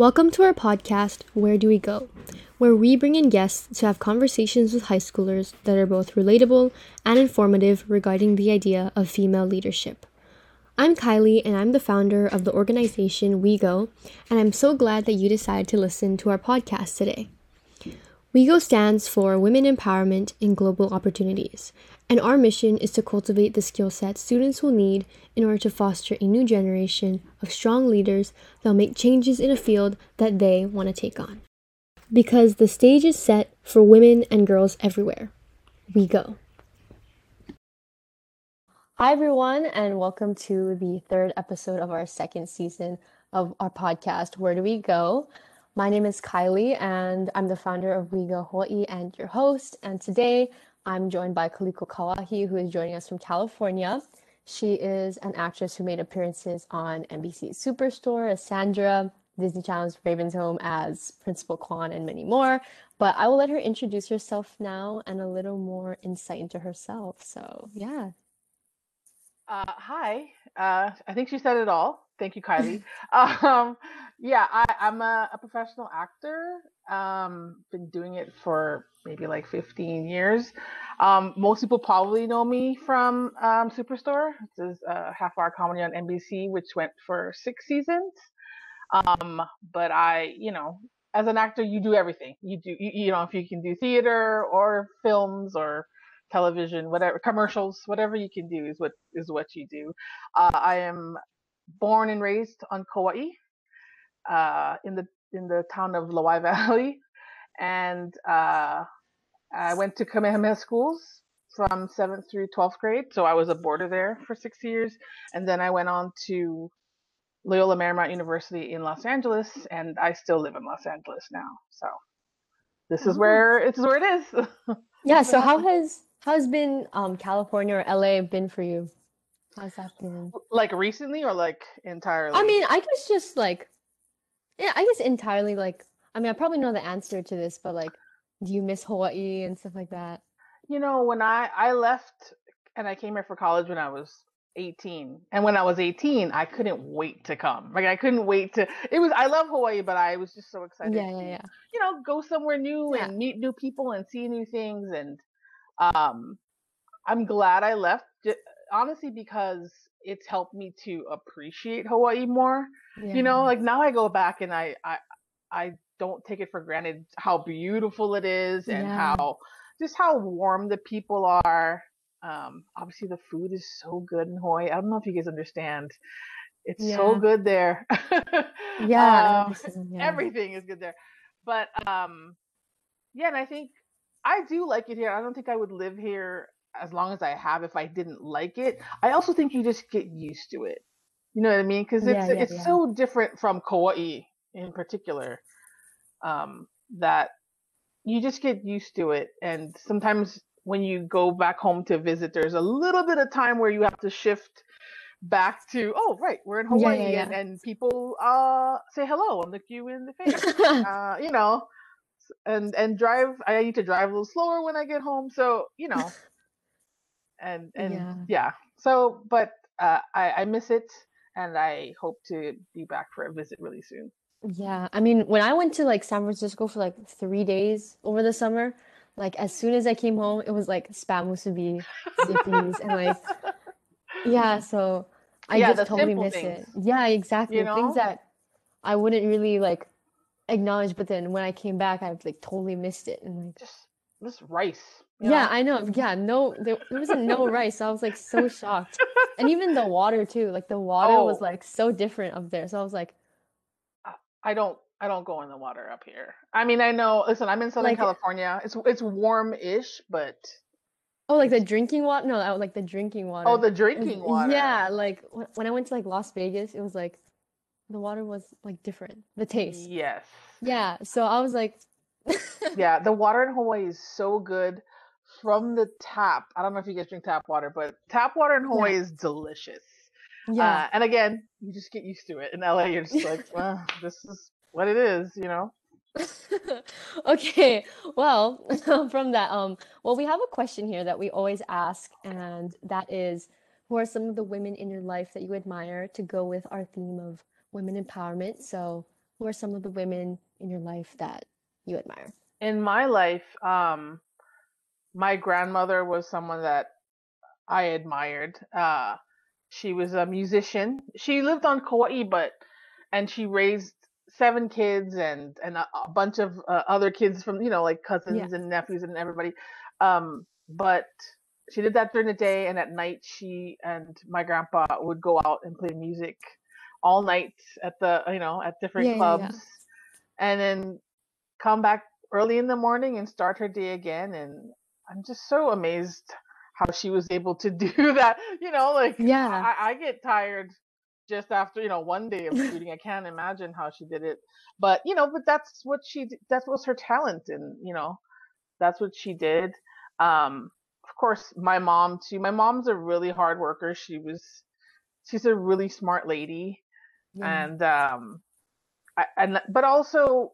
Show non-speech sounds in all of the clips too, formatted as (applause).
Welcome to our podcast, Where Do We Go? where we bring in guests to have conversations with high schoolers that are both relatable and informative regarding the idea of female leadership. I'm Kylie, and I'm the founder of the organization WeGo, and I'm so glad that you decided to listen to our podcast today. WeGo stands for Women Empowerment in Global Opportunities, and our mission is to cultivate the skill sets students will need in order to foster a new generation of strong leaders that'll make changes in a field that they want to take on. Because the stage is set for women and girls everywhere. We go. Hi, everyone, and welcome to the third episode of our second season of our podcast, Where Do We Go? My name is Kylie, and I'm the founder of We Go Hawaii and your host. And today I'm joined by Kaliko Kauahi, who is joining us from California. She is an actress who made appearances on NBC's Superstore as Sandra, Disney Channel's Raven's Home as Principal Kwan, and many more. But I will let her introduce herself now and a little more insight into herself. So, yeah. Uh, hi. Uh, I think she said it all. Thank you, Kylie. (laughs) um, yeah, I, am a, a, professional actor. Um, been doing it for maybe like 15 years. Um, most people probably know me from um, Superstore. This is a half-hour comedy on NBC, which went for six seasons. Um, but I, you know, as an actor, you do everything. You do, you, you know, if you can do theater or films or television, whatever commercials, whatever you can do is what is what you do. Uh, I am born and raised on Kauai, uh, in the in the town of Lawai Valley, (laughs) and uh, I went to Kamehameha schools from seventh through twelfth grade. So I was a boarder there for six years, and then I went on to Loyola Marymount University in Los Angeles, and I still live in Los Angeles now. So this is oh. where it's where it is. (laughs) yeah. So how has how has been um, California or LA been for you? How's that been? Like recently or like entirely? I mean, I guess just like, yeah, I guess entirely. Like, I mean, I probably know the answer to this, but like, do you miss Hawaii and stuff like that? You know, when I I left and I came here for college when I was 18 and when i was 18 i couldn't wait to come like i couldn't wait to it was i love hawaii but i was just so excited yeah, yeah, yeah. you know go somewhere new yeah. and meet new people and see new things and um i'm glad i left honestly because it's helped me to appreciate Hawaii more. Yeah. You know, like now I go back and I I I don't take it for granted how beautiful it is and yeah. how just how warm the people are. Um, obviously the food is so good in Hawaii. I don't know if you guys understand. It's yeah. so good there. (laughs) yeah, um, (laughs) yeah, everything is good there. But um, yeah, and I think I do like it here. I don't think I would live here as long as I have if I didn't like it. I also think you just get used to it. You know what I mean? Because it's yeah, yeah, it's yeah. so different from Kauai in particular um, that you just get used to it. And sometimes when you go back home to visit, there's a little bit of time where you have to shift back to oh right we're in hawaii And, and people uh say hello and look you in the face (laughs) uh you know and and drive i need to drive a little slower when i get home so you know and and yeah, yeah. so but uh, I, I miss it and I hope to be back for a visit really soon. Yeah, I mean, when I went to like San Francisco for like three days over the summer, like as soon as I came home, it was like spam musubi, Zippy's, and like (laughs) yeah. So I yeah, just totally miss things. it. Yeah, exactly. You know? Things that I wouldn't really like acknowledge, but then when I came back, I like totally missed it and like just this rice yeah, I know. Yeah, no, there, there wasn't no rice. I was like so shocked, and even the water too. Like the (laughs) water oh. was like so different up there. So I was like, I don't, I don't go in the water up here. I mean, I know. Listen, I'm in Southern like, California. It's it's warm-ish, but oh, like the drinking water. No, I like the drinking oh, water. Oh, the drinking water. Yeah, like when I went to like Las Vegas, it was like the water was like different. The taste. Yes. Yeah. So I was like. yeah, the water in Hawaii is so good from the tap. I don't know if you guys drink tap water, but tap water in Hawaii yeah. is delicious. Yeah. Uh, and again, you just get used to it. In LA, you're just like, well, this is what it is, you know? (laughs) okay. Well, (laughs) from that, um, well, we have a question here that we always ask, and that is who are some of the women in your life that you admire to go with our theme of women empowerment? So who are some of the women in your life that you admire? In my life, um, my grandmother was someone that I admired. Uh, she was a musician. She lived on Kauai, but and she raised seven kids and and a, a bunch of uh, other kids from you know like cousins yeah. and nephews and everybody. Um, but she did that during the day, and at night she and my grandpa would go out and play music all night at the you know at different yeah, clubs, yeah, and then come back early in the morning and start her day again. And I'm just so amazed how she was able to (laughs) do that. You know, like yeah, I, I get tired just after you know one day of (laughs) shooting. I can't imagine how she did it, but you know, but that's what she that was her talent, and you know, that's what she did. Um, of course, my mom too. My mom's a really hard worker. She was, she's a really smart lady, yeah. and um, I, and but also,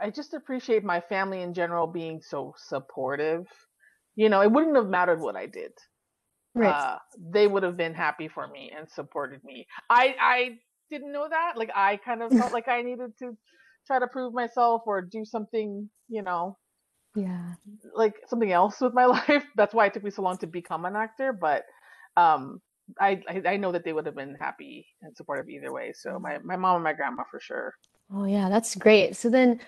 I just appreciate my family in general being so supportive. You know, it wouldn't have mattered what I did right. uh, they would have been happy for me and supported me. I I didn't know that. Like I kind of felt (laughs) like I needed to try to prove myself or do something, you know, yeah, like something else with my (laughs) life. That's why it took me so long to become an actor. But um, I, I, I know that they would have been happy and supportive either way. So my my mom and my grandma for sure. Oh yeah, that's great. So then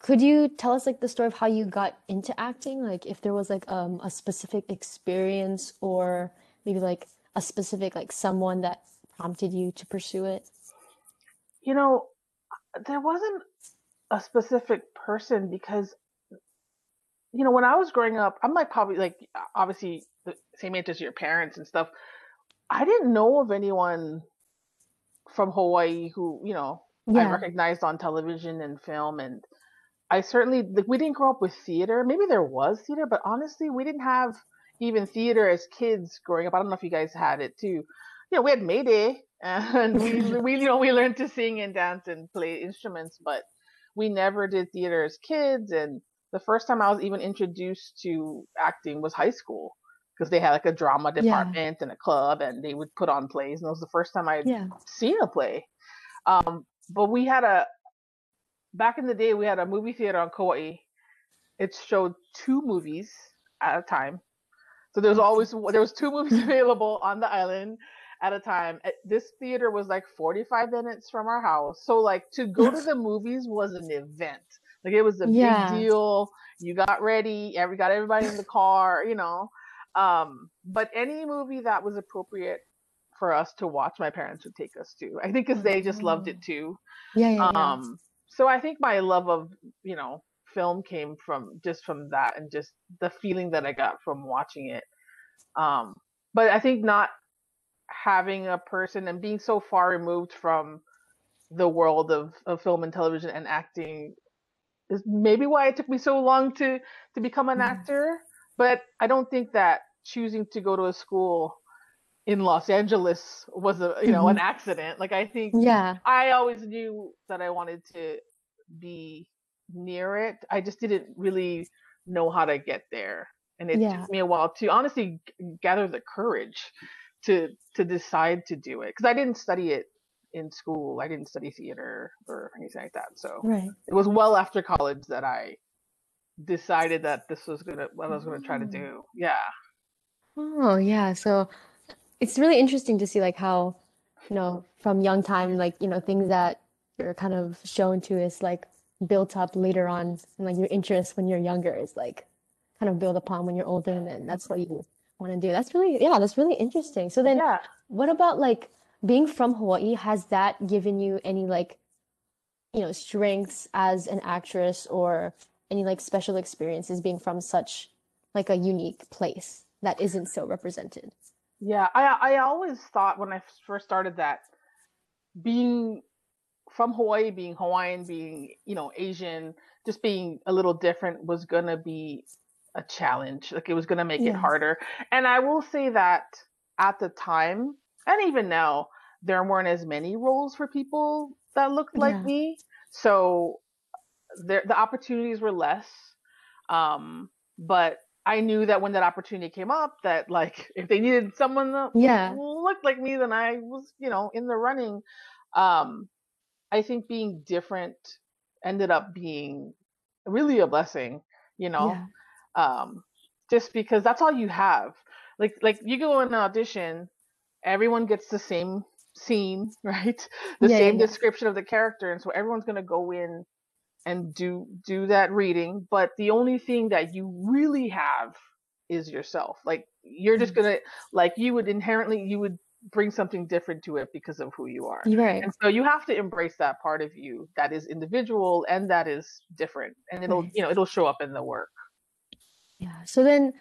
could you tell us like the story of how you got into acting? Like if there was like um, a specific experience or maybe like a specific like someone that prompted you to pursue it? You know, there wasn't a specific person because you know, when I was growing up, I'm like probably like obviously the same age as your parents and stuff. I didn't know of anyone from Hawaii who, you know, yeah. I recognized on television and film and I certainly like we didn't grow up with theater. Maybe there was theater, but honestly, we didn't have even theater as kids growing up. I don't know if you guys had it too. You know, we had Mayday, (laughs) and we (laughs) we you know we learned to sing and dance and play instruments, but we never did theater as kids. And the first time I was even introduced to acting was high school because they had like a drama department yeah. and a club, and they would put on plays. And it was the first time I'd yeah. seen a play. Um, but we had a back in the day, we had a movie theater on Kauai. It showed two movies at a time. So there was always there was two movies (laughs) available on the island at a time. This theater was like 45 minutes from our house. So like to go to the movies was an event. Like it was a yeah. big deal. You got ready, every got everybody in the car, you know. Um, but any movie that was appropriate for us to watch, my parents would take us to. I think because they just loved it too. Yeah, yeah, um, so I think my love of you know film came from just from that and just the feeling that I got from watching it. Um, but I think not having a person and being so far removed from the world of, of film and television and acting is maybe why it took me so long to to become an mm-hmm. actor. But I don't think that choosing to go to a school in Los Angeles was a you know mm-hmm. an accident. Like I think yeah, I always knew that I wanted to be near it. I just didn't really know how to get there. And it yeah. took me a while to honestly gather the courage to to decide to do it because I didn't study it in school. I didn't study theater or anything like that. So right. it was well after college that I decided that this was gonna what I was gonna try to mm. do. Yeah. Oh yeah. So it's really interesting to see like how, you know, from young time, like, you know, things that you're kind of shown to is like built up later on and like your interest when you're younger is like kind of build upon when you're older and then that's what you want to do. That's really yeah that's really interesting. So then yeah. what about like being from hawaii has that given you any like you know strengths as an actress or any like special experiences being from such like a unique place that isn't so represented yeah i i always thought when i first started that being from Hawaii, being Hawaiian, being you know Asian, just being a little different was gonna be a challenge. Like it was gonna make yeah. it harder. And I will say that at the time, and even now, there weren't as many roles for people that looked like yeah. me. So there, the opportunities were less. Um, but I knew that when that opportunity came up, that like if they needed someone that yeah. looked like me, then I was, you know, in the running. Um, I think being different ended up being really a blessing, you know, yeah. um, just because that's all you have. Like, like you go in an audition, everyone gets the same scene, (laughs) right? The yeah, same yeah. description of the character, and so everyone's gonna go in and do do that reading. But the only thing that you really have is yourself. Like you're just mm. gonna like you would inherently you would bring something different to it because of who you are. Right. And so you have to embrace that part of you that is individual and that is different and it'll, right. you know, it'll show up in the work. Yeah. So then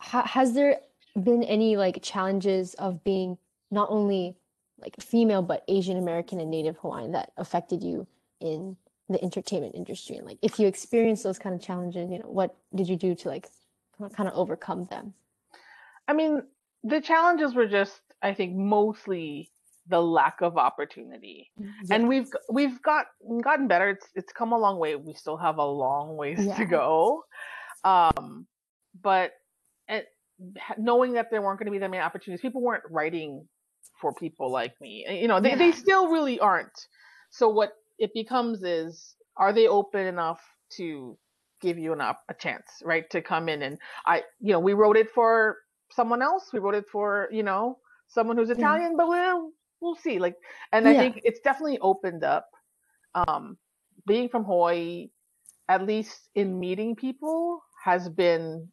ha- has there been any like challenges of being not only like female but Asian American and Native Hawaiian that affected you in the entertainment industry and like if you experienced those kind of challenges, you know, what did you do to like kind of overcome them? I mean, the challenges were just I think mostly the lack of opportunity. Yes. And we've we've got gotten better. It's it's come a long way. We still have a long ways yeah. to go. Um, but it, knowing that there weren't going to be that many opportunities, people weren't writing for people like me. You know, they, yeah. they still really aren't. So what it becomes is, are they open enough to give you an op- a chance, right? To come in and I, you know, we wrote it for someone else. We wrote it for, you know, someone who's Italian, yeah. but we'll we'll see. Like, and I yeah. think it's definitely opened up. Um, being from Hawaii, at least in meeting people, has been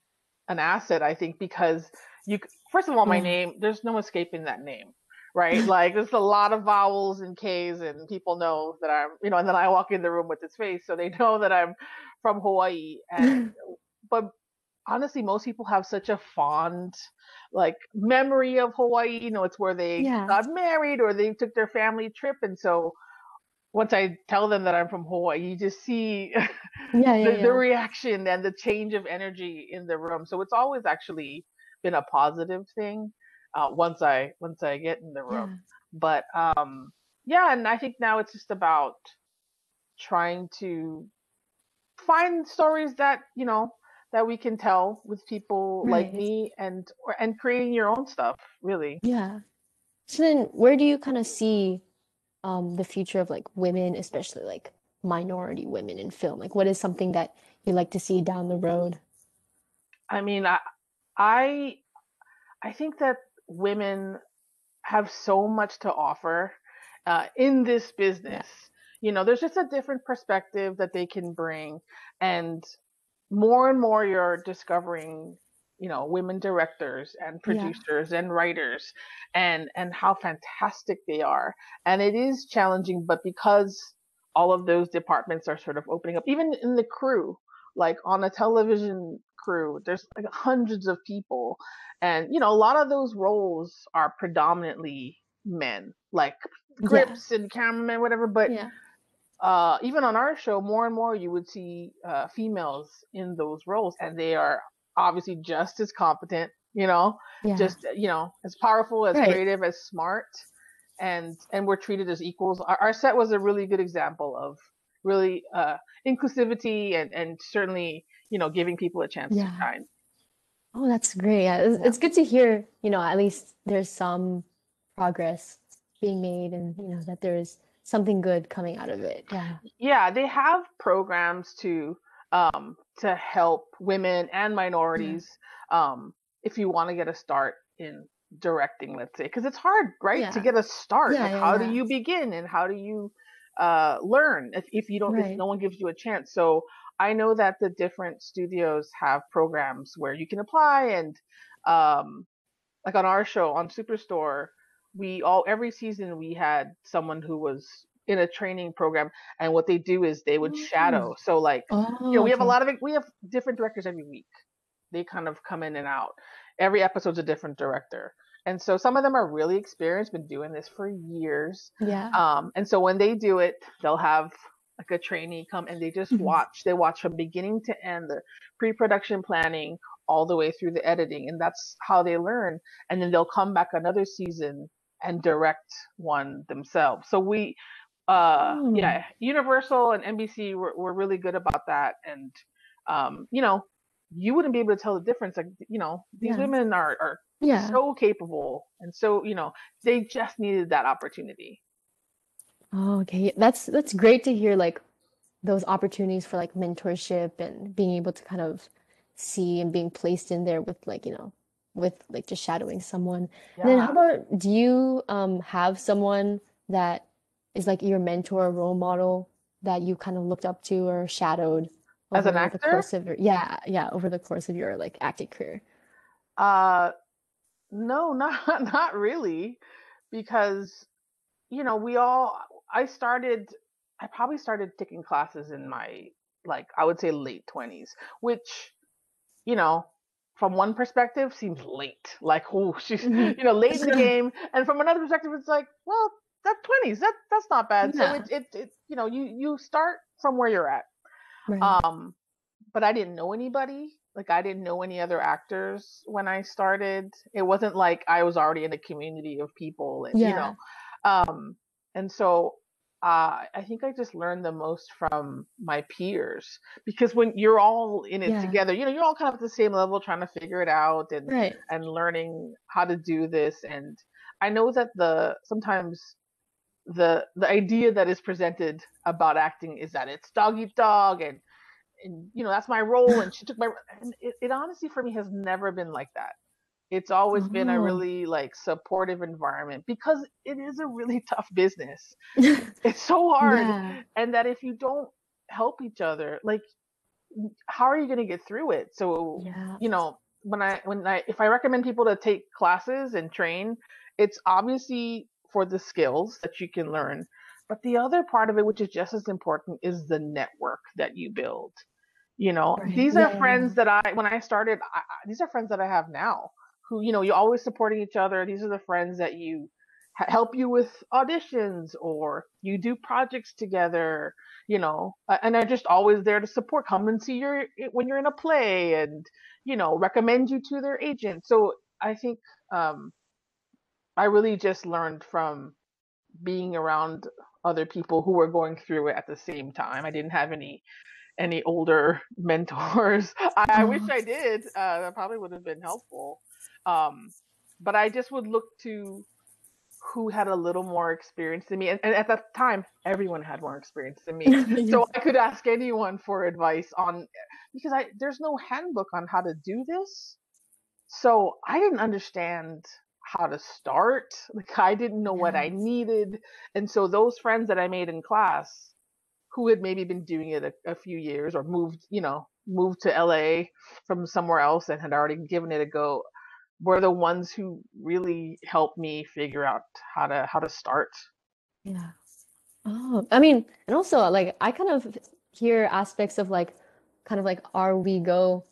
an asset. I think because you, first of all, my yeah. name, there's no escaping that name, right? like, there's a lot of vowels and K's, and people know that I'm, you know, and then I walk in the room with this face, so they know that I'm from Hawaii. And (laughs) but honestly, most people have such a fond like memory of Hawaii. You know, it's where they yeah. got married or they took their family trip. And so once I tell them that I'm from Hawaii, you just see yeah, (laughs) yeah, the, the, reaction and the change of energy in the room. So it's always actually been a positive thing uh, once I once I get in the room. But um, yeah, and I think now it's just about trying to find stories that you know that we can tell with people right. like me and or, and creating your own stuff really. Yeah. So then where do you kind of see um the future of like women especially like minority women in film? Like what is something that you like to see down the road? I mean i i i think that women have so much to offer uh, in this business yeah. you know there's just a different perspective that they can bring and more and more you're discovering you know women directors and producers yeah. and writers and and how fantastic they are and it is challenging but because all of those departments are sort of opening up even in the crew like on a television crew there's like hundreds of people and you know a lot of those roles are predominantly men like grips yeah. and cameramen whatever but yeah uh, even on our show, more and more you would see uh, females in those roles, and they are obviously just as competent, you know, yeah. just you know, as powerful, as right. creative, as smart, and and we're treated as equals. Our, our set was a really good example of really uh, inclusivity and and certainly you know giving people a chance yeah. to shine. Oh, that's great. Yeah, it's, yeah. it's good to hear. You know, at least there's some progress being made, and you know that there's something good coming out of it. Yeah. Yeah, they have programs to um to help women and minorities yeah. um if you want to get a start in directing, let's say, because it's hard, right, yeah. to get a start. Yeah, like, how do you begin and how do you uh learn if, if you don't right. if no one gives you a chance. So I know that the different studios have programs where you can apply and um like on our show on Superstore, we all every season we had someone who was in a training program and what they do is they would shadow. So like oh, you know we have a lot of we have different directors every week. They kind of come in and out. Every episode's a different director. And so some of them are really experienced been doing this for years. Yeah. Um and so when they do it they'll have like a trainee come and they just mm-hmm. watch they watch from beginning to end the pre-production planning all the way through the editing and that's how they learn and then they'll come back another season and direct one themselves. So we, uh, mm. yeah, Universal and NBC were, were really good about that. And, um, you know, you wouldn't be able to tell the difference. Like, you know, these yeah. women are, are yeah. so capable. And so, you know, they just needed that opportunity. Oh, okay. That's that's great to hear like those opportunities for like mentorship and being able to kind of see and being placed in there with like, you know, with like just shadowing someone. And then how about do you um have someone that is like your mentor or role model that you kind of looked up to or shadowed As an over the actor, course of your yeah, yeah, over the course of your like acting career? uh, no, (laughs) not not really, because you know we all. I started. I probably started taking classes in my like I would say late twenties, which you know, from one perspective seems late. Like, oh, (laughs) she's, hmm you know, late in the (laughs) game. And from another perspective, it's like, well, that's 20s. That that's not bad. So it it, it you know, you you start from where you're at. right. Um, but I didn't know anybody. Like I didn't know any other actors when I started. It wasn't like I was already in a community of people and you Yeah, know. Um, and so uh, I think I just learned the most from my peers because when you're all in it yeah, together, you know, you're all kind of at the same level trying to figure it out and right. and learning how to do this. And I know that the sometimes the the idea that is presented about acting is that it's dog eat dog and and you know that's my role and she took my and it, it honestly for me has never been like that it's always been a Oh, really like supportive environment because it is a really (laughs) tough business. (laughs) It's so hard yeah, and that if you don't help each other like how are you going to get through it? So yeah, you know when i when i if i recommend people to take classes and train it's obviously for the skills that you can learn but the other part of it which is just as important is the network that you build you know? Right. these are yeah, friends that i when i started I, these are friends that i have now who you know you're always supporting each other these are the friends that you help you with auditions or you do projects together you know and they're just always there to support come and see your when you're in a play and you know recommend you to their agent so i think um i really just learned from being around other people who were going through it at the same time i didn't have any any older (laughs) mentors. I, I wish Oh, I did. Uh, that probably would have been helpful. Um, but I just would look to who had a little more experience than me. And, and at that time, everyone had more experience than me. (laughs) So I could ask anyone for advice on because I there's no handbook on how to do this. So I didn't understand how to start. (laughs) Like I didn't know what I needed. And so those friends that I made in class who had maybe been doing it a, a few years or moved, you know, moved to LA from somewhere else and had already given it a go were the ones who really helped me figure out how to how to start. yeah. Oh, I mean, and also like I kind of hear aspects of like kind of like our we go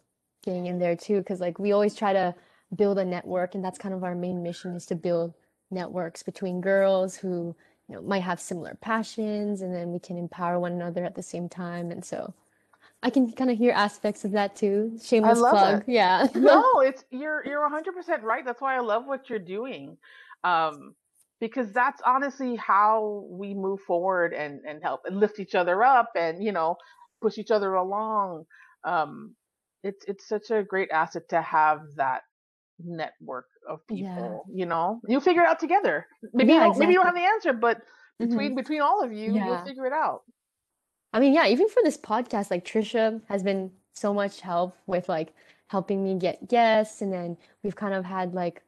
getting in there too, because like we always try to build a network, and that's kind of our main mission is to build networks between girls who, you know, might have similar passions, and then we can empower one another at the same time. And so I can kind of hear aspects of that too. Shameless love it. plug. Yeah. No, (laughs) it's you're you're 100% right. That's why I love what you're doing. Um because that's honestly how we move forward and and help and lift each other up and you know push each other along. Um it's it's such a great asset to have that network of Yeah. people, you know? You figure it out together. Maybe you Yeah, don't maybe you don't have the answer, but between between all of you, you'll figure it out. I mean, yeah, even for this podcast, like Trisha has been so much help with like helping me get guests, and then we've kind of had like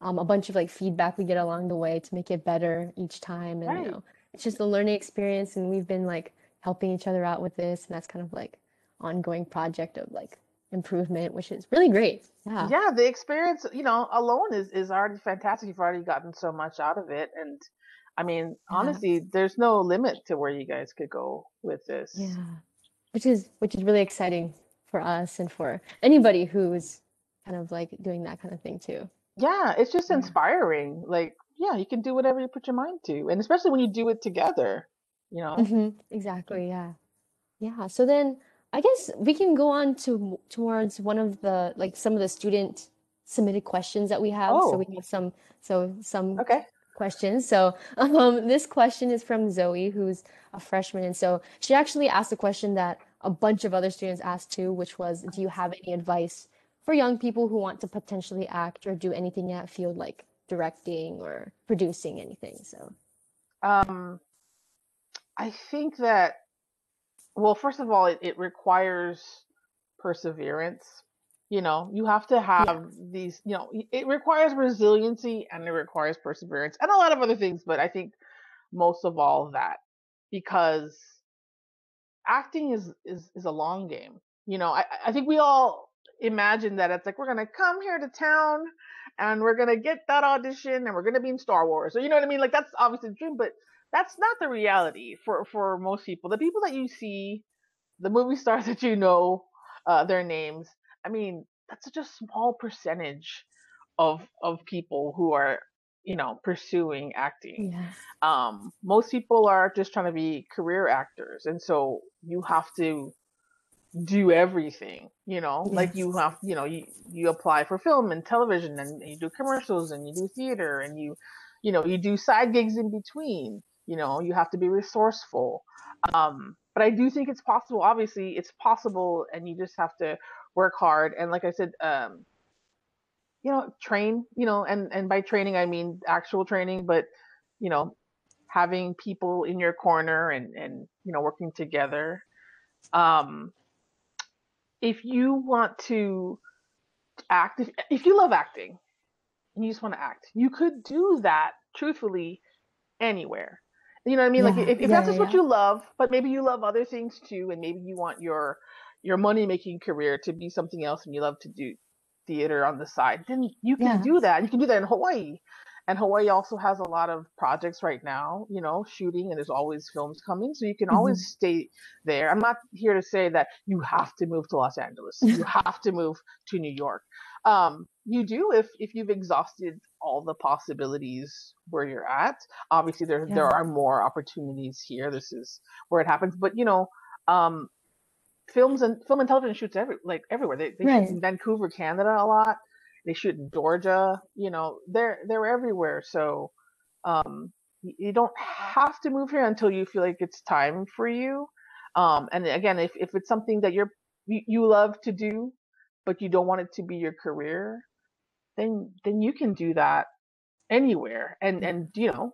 um a bunch of like feedback we get along the way to make it better each time, and you know, it's just a learning experience, and we've been like helping each other out with this, and that's kind of like ongoing project of like improvement, which is really great. Yeah. Yeah, the experience, you know, alone is is already fantastic. You've already gotten so much out of it. And I mean, Yeah. honestly, there's no limit to where you guys could go with this. Yeah. Which is which is really exciting for us and for anybody who's kind of like doing that kind of thing too. Yeah, it's just Yeah. inspiring. Like, yeah, you can do whatever you put your mind to. And especially when you do it together, you know? hmm Exactly. Yeah. Yeah. So then I guess we can go on to towards one of the like some of the student submitted questions that we have. So we Oh, have some so some okay. Questions. So (laughs) um this question is from Zoe, who's a freshman. And so she actually asked a question that a bunch of other students asked too, which was, do you have any advice for young people who want to potentially act or do anything in that field like directing or producing anything? So Um, I think that well, first of all, it, it requires perseverance. You know, you have to Yeah. have these, you know, it requires resiliency and it requires perseverance and a lot of other things, but I think most of all that because acting is is is a long game. You know, I I think we all imagine that it's like we're gonna come here to town and we're gonna get that audition and we're gonna be in Star Wars. So you know what I mean? Like that's obviously the dream, but that's not the reality for for most people. The people that you see, the movie stars (laughs) that you know, uh, their names. I mean, that's such a small percentage of of people who are you know pursuing acting. Yeah. um most people are just trying to be career actors and so you have to do everything you know? Like you have you know you, you apply for film and television and you do commercials and you do theater and you you know you do side gigs in between you know? You have to be resourceful. Um but i do think it's possible obviously it's possible and you just have to work hard and like i said um you know train you know and and by training i mean actual training but you know having people in your corner and and you know working together um if you want to act if, if you love acting and you just want to act you could do that truthfully anywhere you know what i mean like if, if Yeah. that's Yeah. just what you love but maybe you love other things too and maybe you want your your money making career to be something else and you love to do theater on the side then you can Yeah. do that. You can do that in hawaii. And hawaii also has a lot of projects right now you know shooting and there's always films coming so you can Mhm. always stay there. I'm not here to say that you have to move to los angeles. You (laughs) have to move to new york. Um, you do if if you've exhausted all the possibilities where you're at. Obviously there there are more opportunities here. This is where it happens. But you know um films and film and television shoots every like everywhere. They, they shoot in vancouver canada a lot. They shoot in georgia you know they're they're everywhere. So um you don't have to move here until you feel like it's time for you. Um and again if, if it's something that you're you, you love to do but you don't want it to be your career then then you can do that anywhere and and you know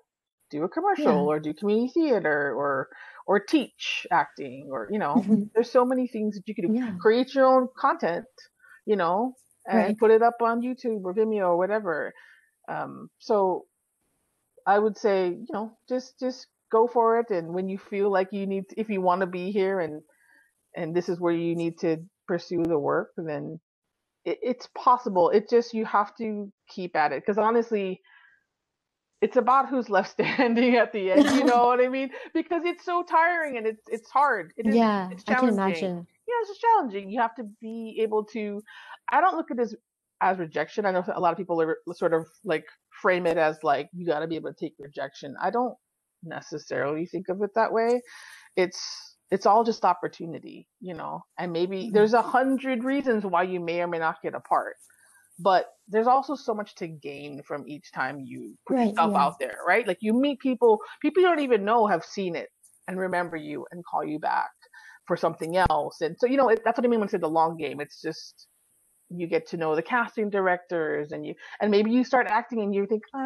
do a commercial Yeah. or do community theater or or teach acting or you know Mhm. there's so many things that you can do Yeah. create your own content you know and Right. put it up on youtube or vimeo or whatever um so i would say you know just just go for it and when you feel like you need if you want to be here and and this is where you need to pursue the work then it, it's possible it just you have to keep at it because honestly it's about who's left (laughs) standing at the end you know what i mean? Because it's so tiring and it's it's hard. It is Yeah. it's I can challenging. imagine. yeah it's just challenging. You have to be able to i don't look at this as rejection. I know a lot of people are sort of like frame it as like you got to be able to take rejection. I don't necessarily think of it that way. It's it's all just opportunity you know? And maybe Mhm. there's a hundred reasons why you may or may not get a part but there's also so much to gain from each time you put Right. yourself Yeah. out there right like you meet people people you don't even know have seen it and remember you and call you back for something else and so you know it, that's what i mean when i say the long game it's just you get to know the casting directors and you and maybe you start acting and you think ah, I,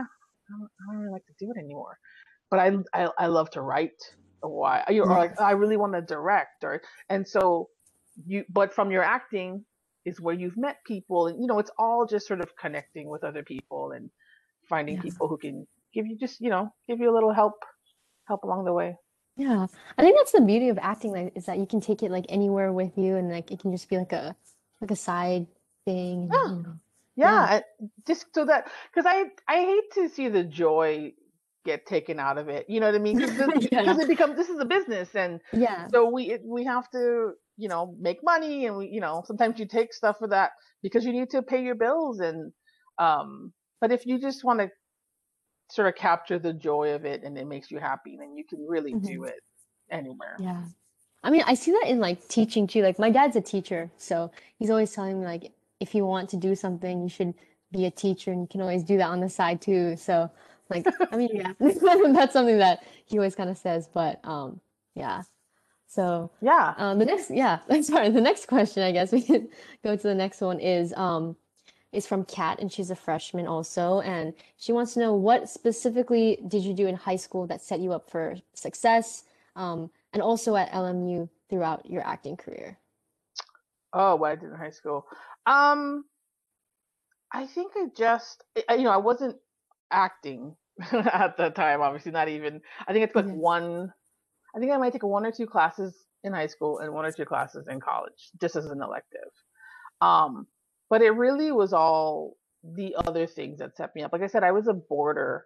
don't, I don't really like to do it anymore but i i, I love to write or why or Yeah. like i really want to direct or and so you but from your acting is where you've met people and you know it's all just sort of connecting with other people and finding Yeah. people who can give you just you know give you a little help help along the way Yeah. I think that's the beauty of acting, like, is that you can take it like anywhere with you and like it can just be like a like a side thing. Yeah. You know. yeah, Yeah. just so that because i i hate to see the joy get taken out of it you know what i mean (laughs) because Yeah. it becomes this is a business and Yeah. so we it, we have to you know make money and we you know sometimes you take stuff for that because you need to pay your bills and um but if you just want to sort of capture the joy of it and it makes you happy then you can really do Mhm. it anywhere Yeah. I mean, I see that in like teaching too. Like my dad's a teacher, so he's always telling me like if you want to do something, you should be a teacher and you can always do that on the side too. So like I mean, (laughs) yeah. (laughs) That's something that he always kind of says, but um yeah. So yeah um the next yeah, (laughs) sorry, the next question I guess (laughs) we can go to the next one is um is from Kat and she's a freshman also and she wants to know what specifically did you do in high school that set you up for success? um, and also at LMU throughout your acting career? Oh, what I did in high school. Um, I think I just, you know, I wasn't acting (laughs) at the time. Obviously, not even. I think it's like mm-hmm. one. I think I might take one or two classes in high school and one or two classes in college, just as an elective. Um, but it really was all the other things that set me up. Like I said, I was a boarder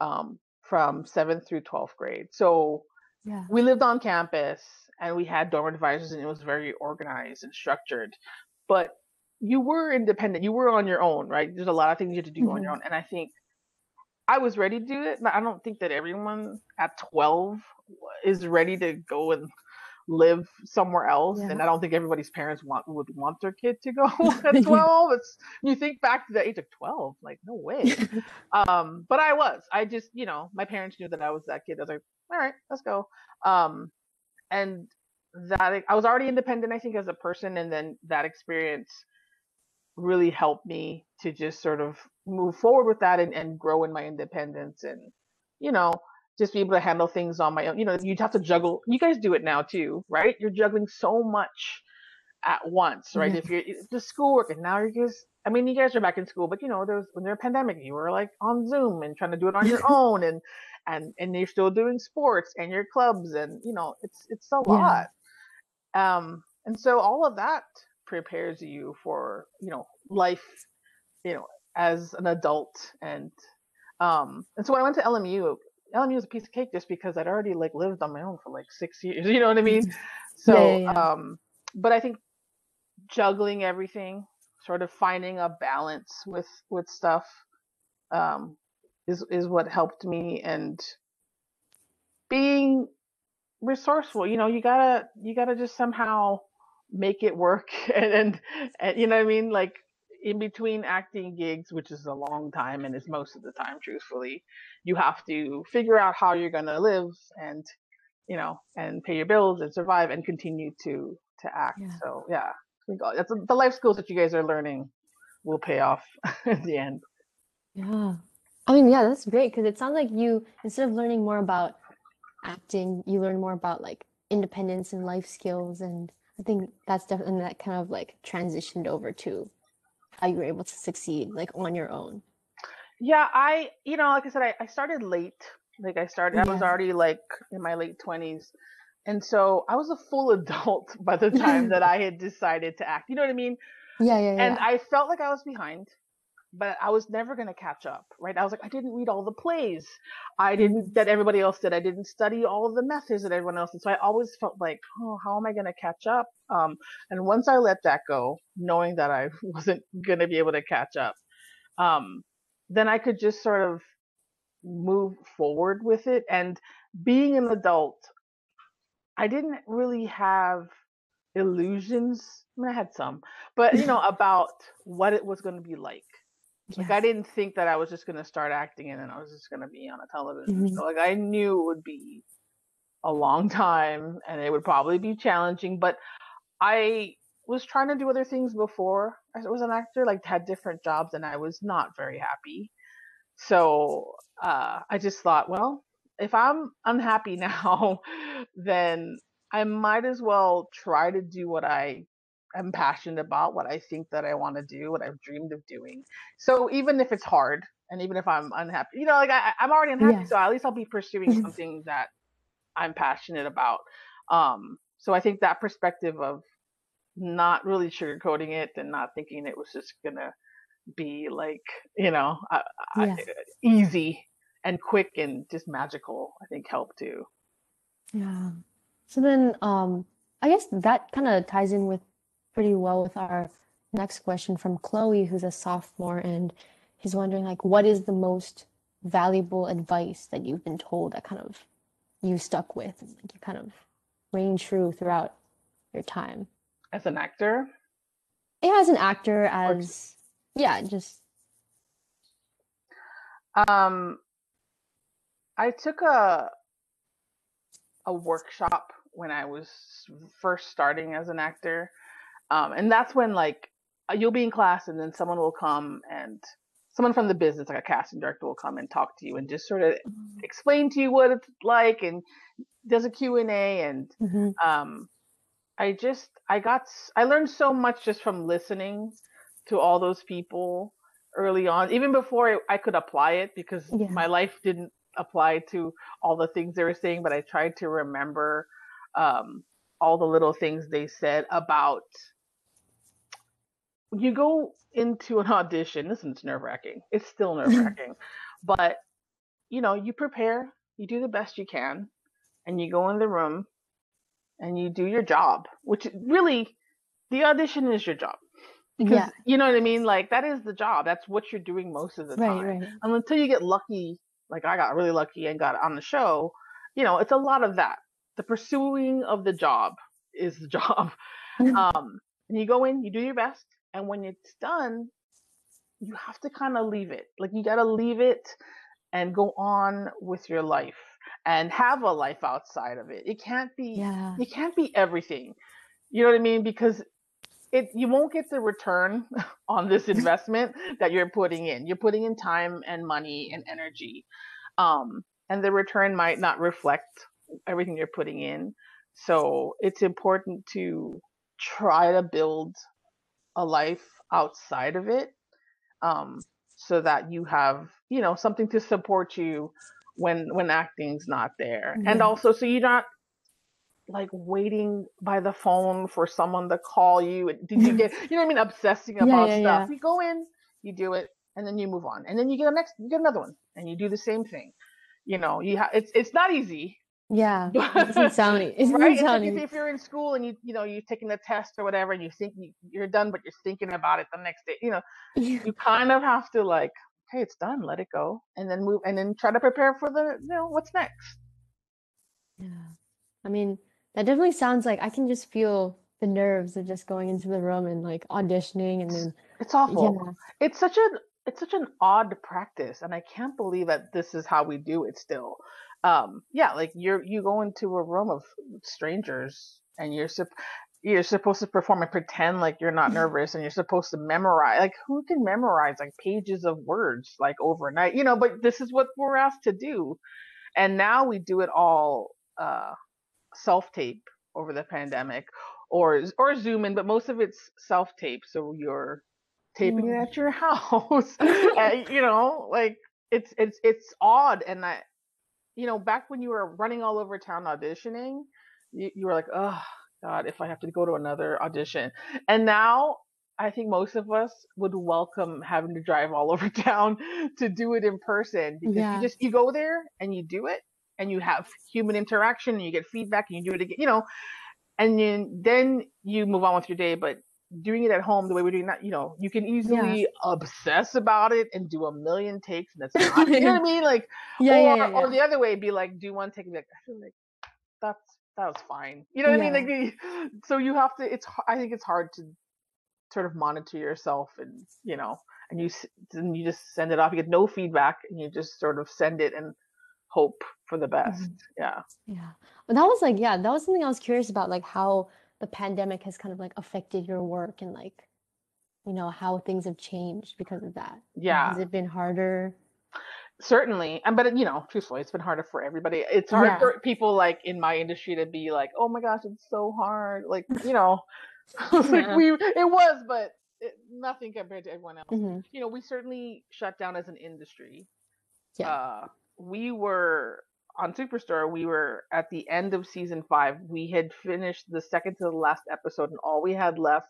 um, from seventh through twelfth grade, so yeah. we lived on campus and we had dorm advisors, and it was very organized and structured. But you were independent. You were on your own, right? There's a lot of things you had to do mm-hmm. on your mm-hmm. own, and I think I was ready to do it. But I don't think that everyone at 12 is ready to go and live somewhere else yeah. and i don't think everybody's parents want would want their kid to go (laughs) at (laughs) 12 it's you think back to the age of 12 like no way. (laughs) Um but i was. I just you know my parents knew that i was that kid. I was like all right let's go. Um and that i was already independent i think as a person and then that experience really helped me to just sort of move forward with that and, and grow in my independence and you know just be able to handle things on my own. You know, you'd have to juggle. You guys do it now too, right? You're juggling so much at once, right? If you're the schoolwork and now you're just, I mean, you guys are back in school, but you know, there's when there's a pandemic, you were like on Zoom and trying to do it on your (laughs) own, and and and you're still doing sports and your clubs, and you know, it's it's a lot. Yeah. Um, and so all of that prepares you for you know life, you know, as an adult and um, and so when I went to LMU, LMU was a piece of cake just because I'd already like lived on my own for like six (laughs) years. You know what I mean? So, yeah, yeah, yeah. um, but I think juggling everything, sort of finding a balance with with stuff, um, is is what helped me and being resourceful. You know, you gotta you gotta just somehow make it work (laughs) and, and, and you know what I mean? Like in between acting gigs, which is a long time and is most of the time, truthfully, you have to figure out how you're going to live and, you know, and pay your bills and survive and continue to to act. Yeah. So yeah, that's the life skills that you guys are learning will pay off (laughs) at the end. Yeah, I mean, yeah, that's great because it sounds like you instead of learning more about acting, you learn more about like independence and life skills and I think that's definitely that kind of like transitioned over to how you were able to succeed like on your own yeah i you know like i said i, I started late like i started yeah. i was already like in my late 20s and so i was a full (laughs) adult by the time (laughs) that i had decided to act you know what i mean yeah yeah, yeah. and i felt like i was behind but I was never going to catch up, right? I was like, I didn't read all the plays. I didn't, that everybody else did. I didn't study all of the methods that everyone else did. So I always felt like, oh, how am I going to catch up? Um, and once I let that go, knowing that I (laughs) wasn't going to be able to catch up, um, then I could just sort of move forward with it. And being an adult, I didn't really have illusions. I mean, I had some, but you know, (laughs) about what it was going to be like like I didn't think that I was just gonna start acting and then I was just gonna be on a television. Mm-hmm. So like I knew it would be a long time and it would probably be challenging, but I was trying to do other things before I was an actor, like had different jobs and I was not very happy. So uh, I just thought, well, if I'm unhappy (laughs) now, then I might as well try to do what I am passionate about, what I think that I want to do, what I've dreamed of doing. So even if it's hard and even if I'm unhappy, you know, like I, am already unhappy, yeah. so at least I'll be pursuing (laughs) something that I'm passionate about. Um, so I think that perspective of not really sugarcoating it and not thinking it was just gonna be like, you know, yeah. I, easy and quick and just magical, I think helped too. Yeah. So then, um, I guess that kind of ties in with pretty well with our next question from Chloe, who's a sophomore, and he's wondering like, what is the most valuable advice that you've been told that kind of you stuck with and like you kind of reign true throughout your time as an actor? Yeah, as an actor, as or... yeah, just. Um, I took a a workshop when I was first starting as an actor um, and that's when like uh, you'll be in class and then someone will come and someone from the business, like a casting director, will come and talk to you and just sort of explain to you what it's like and does a Q and A. And Mm-hmm. um, I just I got I learned so much just from listening to all those people early on, even before I, I could apply it because Yeah. my life didn't apply to all the things they were saying, but I tried to remember um, all the little things they said about you go into an audition. Listen, it's nerve wracking. It's still nerve wracking, (laughs) but you know, you prepare, you do the best you can, and you go in the room and you do your job, which really the audition is your job. Because Yeah. you know what I mean? Like that is the job. That's what you're doing most of the Right, time. right. And until you get lucky, like I got really lucky and got on the show, you know, it's a lot of that. The pursuing of the job is the (laughs) job. Um, and you go in, you do your best, and when it's done, you have to kind of leave it. Like you got to leave it and go on with your life and have a life outside of it. It can't be Yeah. it can't be everything. You know what I mean? Because it you won't get the return (laughs) on this (laughs) investment that you're putting in. You're putting in time and money and energy. Um, and the return might not reflect everything you're putting in. So it's important to try to build a life outside of it um, so that you have you know something to support you when when acting's not there. And also so you're not like waiting by the phone for someone to call you. Did you (laughs) get you know what i mean? Obsessing Yeah, about yeah, stuff. yeah. you go in you do it and then you move on. And then you get a next you get another one and you do the same thing. You know you have it's it's not easy Yeah. (laughs) It doesn't sound it doesn't right? Sound if, if you're in school and you you know you're taking a test or whatever and you think you, you're done, but you're thinking about it the next day. You know, Yeah. you kind of have to like, okay, it's done, let it go, and then move, and then try to prepare for the you know what's next. Yeah. I mean, that definitely sounds like I can just feel the nerves of just going into the room and like auditioning and then It's awful. yeah. It's such an it's such an odd practice, and I can't believe that this is how we do it still. Um, yeah, like you're you go into a room of strangers and you're sup- you're supposed to perform and pretend like you're not nervous, and you're supposed to memorize. Like who can memorize like pages of words like overnight? You know, but this is what we're asked to do, and now we do it all uh, self tape over the pandemic, or or Zoom in, but most of it's self tape. So you're taping it Mm. at your (laughs) house. (laughs) and, you know, like it's it's it's odd. And I, you know, back when you were running all over town auditioning, you, you were like, oh God, if I have to go to another audition. And now I think most of us would welcome having to drive all (laughs) over town to do it in person because Yeah. you just you go there and you do it and you have human interaction and you get feedback and you do it again, you know, and then then you move on with your day. But doing it at home the way we're doing that, you know, you can easily obsess about it and do a million takes and that's (laughs) not, you know what I mean? Like, Yeah, or, yeah, yeah, or the other way, be like, do one take and be like, I feel like that's that was fine. You know what I mean? Like, so you have to. It's I think it's hard to sort of monitor yourself and you know, and you and you just send it off. You get no feedback, and you just sort of send it and hope for the best. Mhm. Yeah. Yeah. But that was like, yeah, that was something I was curious about, like how the pandemic has kind of like affected your work and like, you know, how things have changed because of that. Like, Yeah. has it been harder? Certainly, and but you know, truthfully, it's been harder for everybody. It's hard Yeah. for people like in my industry to be like, "Oh my gosh, it's so hard." Like, you know, (laughs) like Yeah. we it was, but it, nothing compared to everyone else. hmm You know, we certainly shut down as an industry. Yeah. Uh, we were on Superstore. We were at the end of season five. We had finished the second to the last episode, and all we had left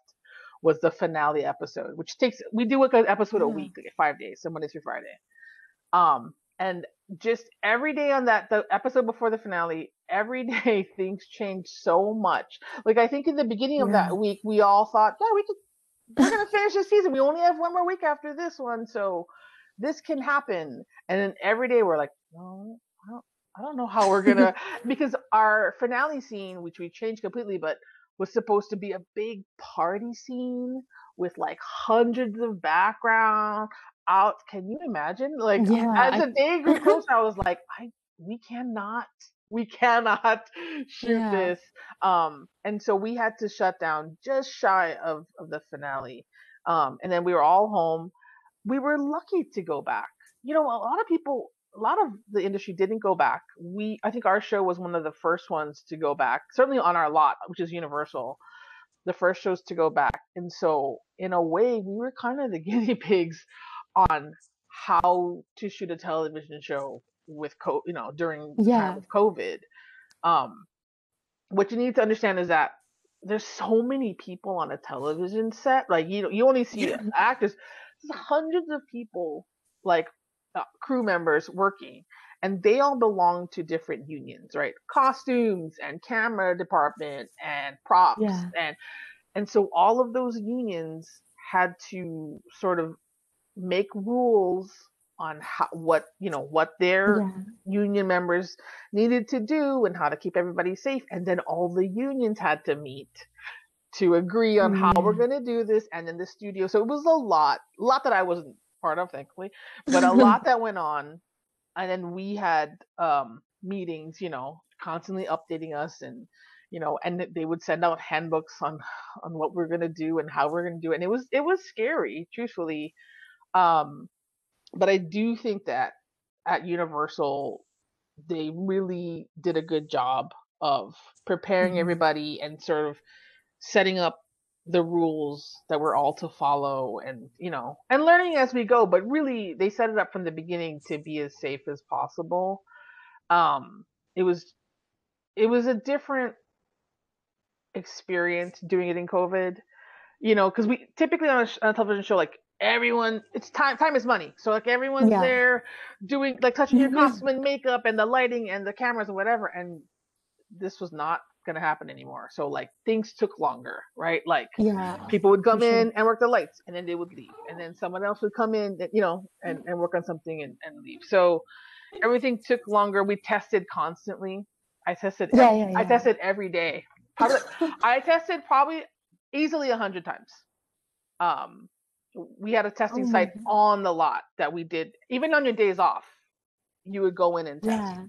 was the finale episode, which takes we do like an episode a week, like five days, so Monday through Friday. Um, and just every day on that, the episode before the finale, every (laughs) day things change so much. Like I think in the beginning of Yeah. that week, we all thought, yeah, we could, we're (laughs) gonna finish this season. We only have one more week after this one, so this can happen. And then every day we're like, no, I don't, know how we're gonna, (laughs) because our finale scene, which we changed completely, but was supposed to be a big party scene with like hundreds of background out. Can you imagine? Like Yeah, as I- the day grew closer, I was like, I we cannot, we cannot (laughs) shoot Yeah. this. Um, and so we had to shut down just shy of of the finale. Um, and then we were all home. we were lucky to go back. You know, a lot of people, a lot of the industry didn't go back. We, I think our show was one of the first ones to go back, certainly on our lot, which is Universal, the first shows to go back. And so, in a way, we were kind of the (laughs) guinea pigs on how to shoot a television show with co you know during yeah. with covid. Um what you need to understand is that there's so many people on a television set. Like you know you only see actors. There's hundreds of people like uh, crew members working and they all belong to different unions right? Costumes and camera department and props yeah. and and so all of those unions had to sort of make rules on how what you know what their yeah. union members needed to do and how to keep everybody safe and then all the unions had to meet to agree on how we're going to do this and in the studio. So it was a lot a lot that i wasn't part of thankfully but a lot (laughs) that went on and then we had um meetings you know constantly updating us and you know and they would send out handbooks on on what we're going to do and how we're going to do it and it was it was scary truthfully. Um but I do think that at Universal they really did a good job of preparing hmm everybody and sort of setting up the rules that we're all to follow and you know and learning as we go but really they set it up from the beginning to be as safe as possible um it was it was a different experience doing it in covid you know, because we typically on a, on a television show, like everyone, it's time. Time is money. So like everyone's yeah there doing like touching your yeah costume and makeup and the lighting and the cameras and whatever. And this was not gonna happen anymore. So like things took longer, right? Like yeah people would for come sure in and work the lights and then they would leave, and then someone else would come in, you know, and and work on something and and leave. So everything took longer. We tested constantly. I tested. yeah Ev- yeah I tested every day. Probably (laughs) I tested probably easily a hundred times. Um, we had a testing oh site god on the lot that we did. Even on your days off, you would go in and test yeah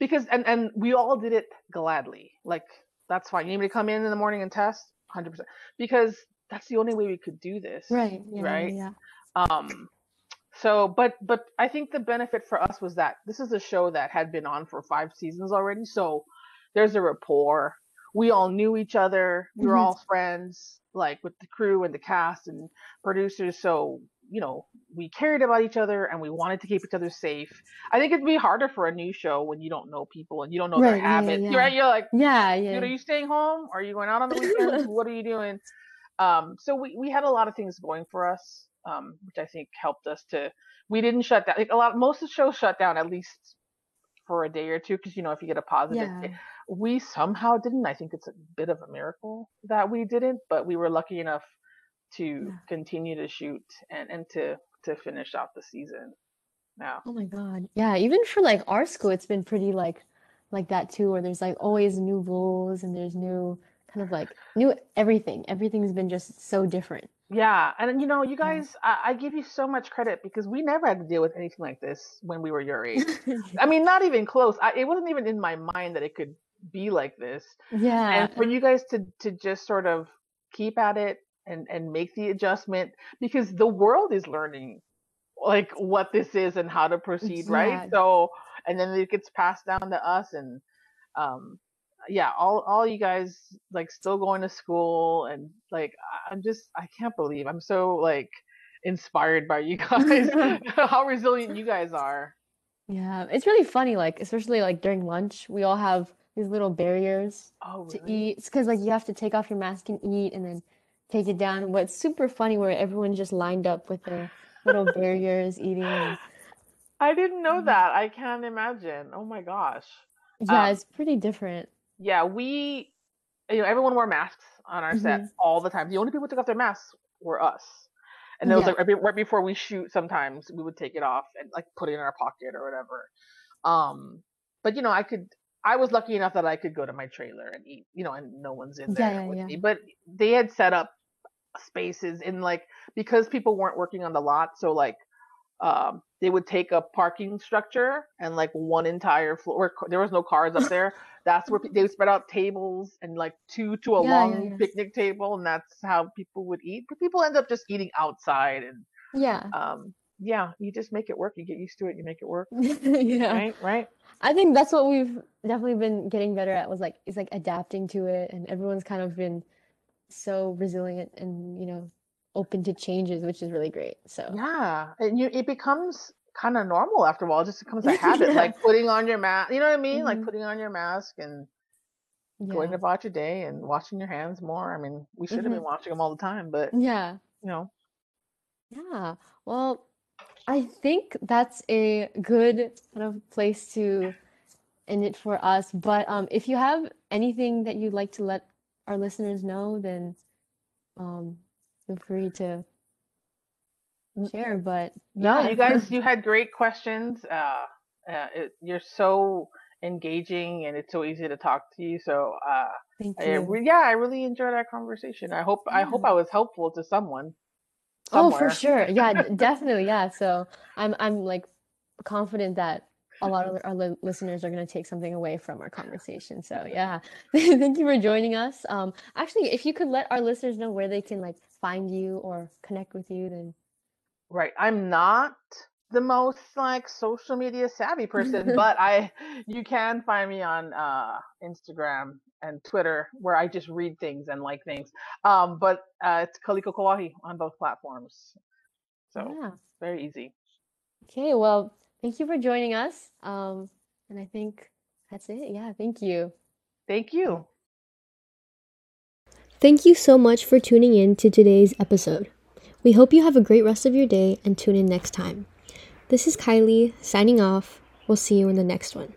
because and and we all did it gladly. Like that's fine. You need me to come in in the morning and test, hundred percent, because that's the only way we could do this, right yeah right? yeah Um, so, but but I think the benefit for us was that this is a show that had been on for five seasons already. So there's a rapport. We all knew each other. We were hmm all friends, like with the crew and the cast and producers. So you know, we cared about each other and we wanted to keep each other safe. I think it'd be harder for a new show when you don't know people and you don't know their right yeah yeah habits. You're yeah right. You're like, yeah dude, yeah are you staying home? Are you going out on the weekends? (laughs) What are you doing? Um, so we, we had a lot of things going for us, um, which I think helped us to. We didn't shut down. Like a lot, most of the shows shut down at least for a day or two because you know if you get a positive, yeah we somehow didn't. I think it's a bit of a miracle that we didn't, but we were lucky enough to yeah continue to shoot and and to to finish out the season. Now, Oh my God. Yeah, even for like our school, it's been pretty like like that too, where there's like always new rules and there's new kind of like new everything. Everything's been just so different. yeah, and you know, you guys, I, I give you so much credit because we never had to deal with anything like this when we were your (laughs) age. I mean, not even close. I, it wasn't even in my mind that it could be like this. Yeah. And for you guys to to just sort of keep at it and and make the adjustment because the world is learning like what this is and how to proceed, right? Yeah. So, and then it gets passed down to us and um yeah, all all you guys like still going to school and like I'm just I can't believe I'm so like inspired by you (laughs) guys (laughs) how resilient you guys are. Yeah. It's really funny, like especially like during lunch, we all have these little barriers Oh, to eat. Because like you have to take off your mask and eat and then take it down. What's super funny where everyone just lined up with their little (laughs) barriers eating and I didn't know that. I can't imagine. Oh my gosh. Yeah, Um, it's pretty different. yeah, we, you know, everyone wore masks on our set hmm all the time. The only people who took off their masks were us. And it was Yeah. like right, right before we shoot, sometimes we would take it off and like put it in our pocket or whatever. Um, but you know, I could, I was lucky enough that I could go to my trailer and eat, you know, and no one's in Yeah, there yeah, with yeah. me. But they had set up spaces in like, because people weren't working on the lot, so like um, they would take a parking structure and like one entire floor. Where there was no cars up there. (laughs) That's where they would spread out tables and like two to a Yeah, yeah, long yeah. picnic table, and that's how people would eat. But people end up just eating outside, and Yeah. Um, yeah, you just make it work. You get used to it. You make it work. (laughs) yeah. Right, right. I think that's what we've definitely been getting better at was like is like adapting to it and everyone's kind of been so resilient and you know open to changes which is really great so Yeah, and you it becomes kind of normal after a while. It just becomes a (laughs) habit, like putting on your mask. You know what I mean? Like Mhm. putting on your mask and going about your day and washing your hands more. I mean, we should have been hmm washing them all the time, but yeah you know, yeah well I think that's a good kind of place to end it for us but um if you have anything that you'd like to let our listeners know then um feel free to share but no, yeah you guys, you had great questions. Uh, uh, it, you're so engaging, and it's so easy to talk to you. So, uh, thank you re- yeah, I really enjoyed our conversation. I hope I hope I was helpful to someone Oh, for sure. Yeah, (laughs) definitely. Yeah. So I'm I'm like confident that a lot of (laughs) our li listeners are going to take something away from our conversation. So (laughs) yeah, (laughs) thank you for joining us. Um, actually, if you could let our listeners know where they can like find you or connect with you, then Right. I'm not the most like social media savvy person, but I you can find me on uh Instagram and Twitter where I just read things and like things. Um but uh it's Kaliko Kauahi on both platforms. So yeah. very easy. Okay. Well, thank you for joining us. Um, and I think that's it. Yeah. Thank you. Thank you. Thank you so much for tuning in to today's episode. We hope you have a great rest of your day and tune in next time. This is Kylie signing off. We'll see you in the next one.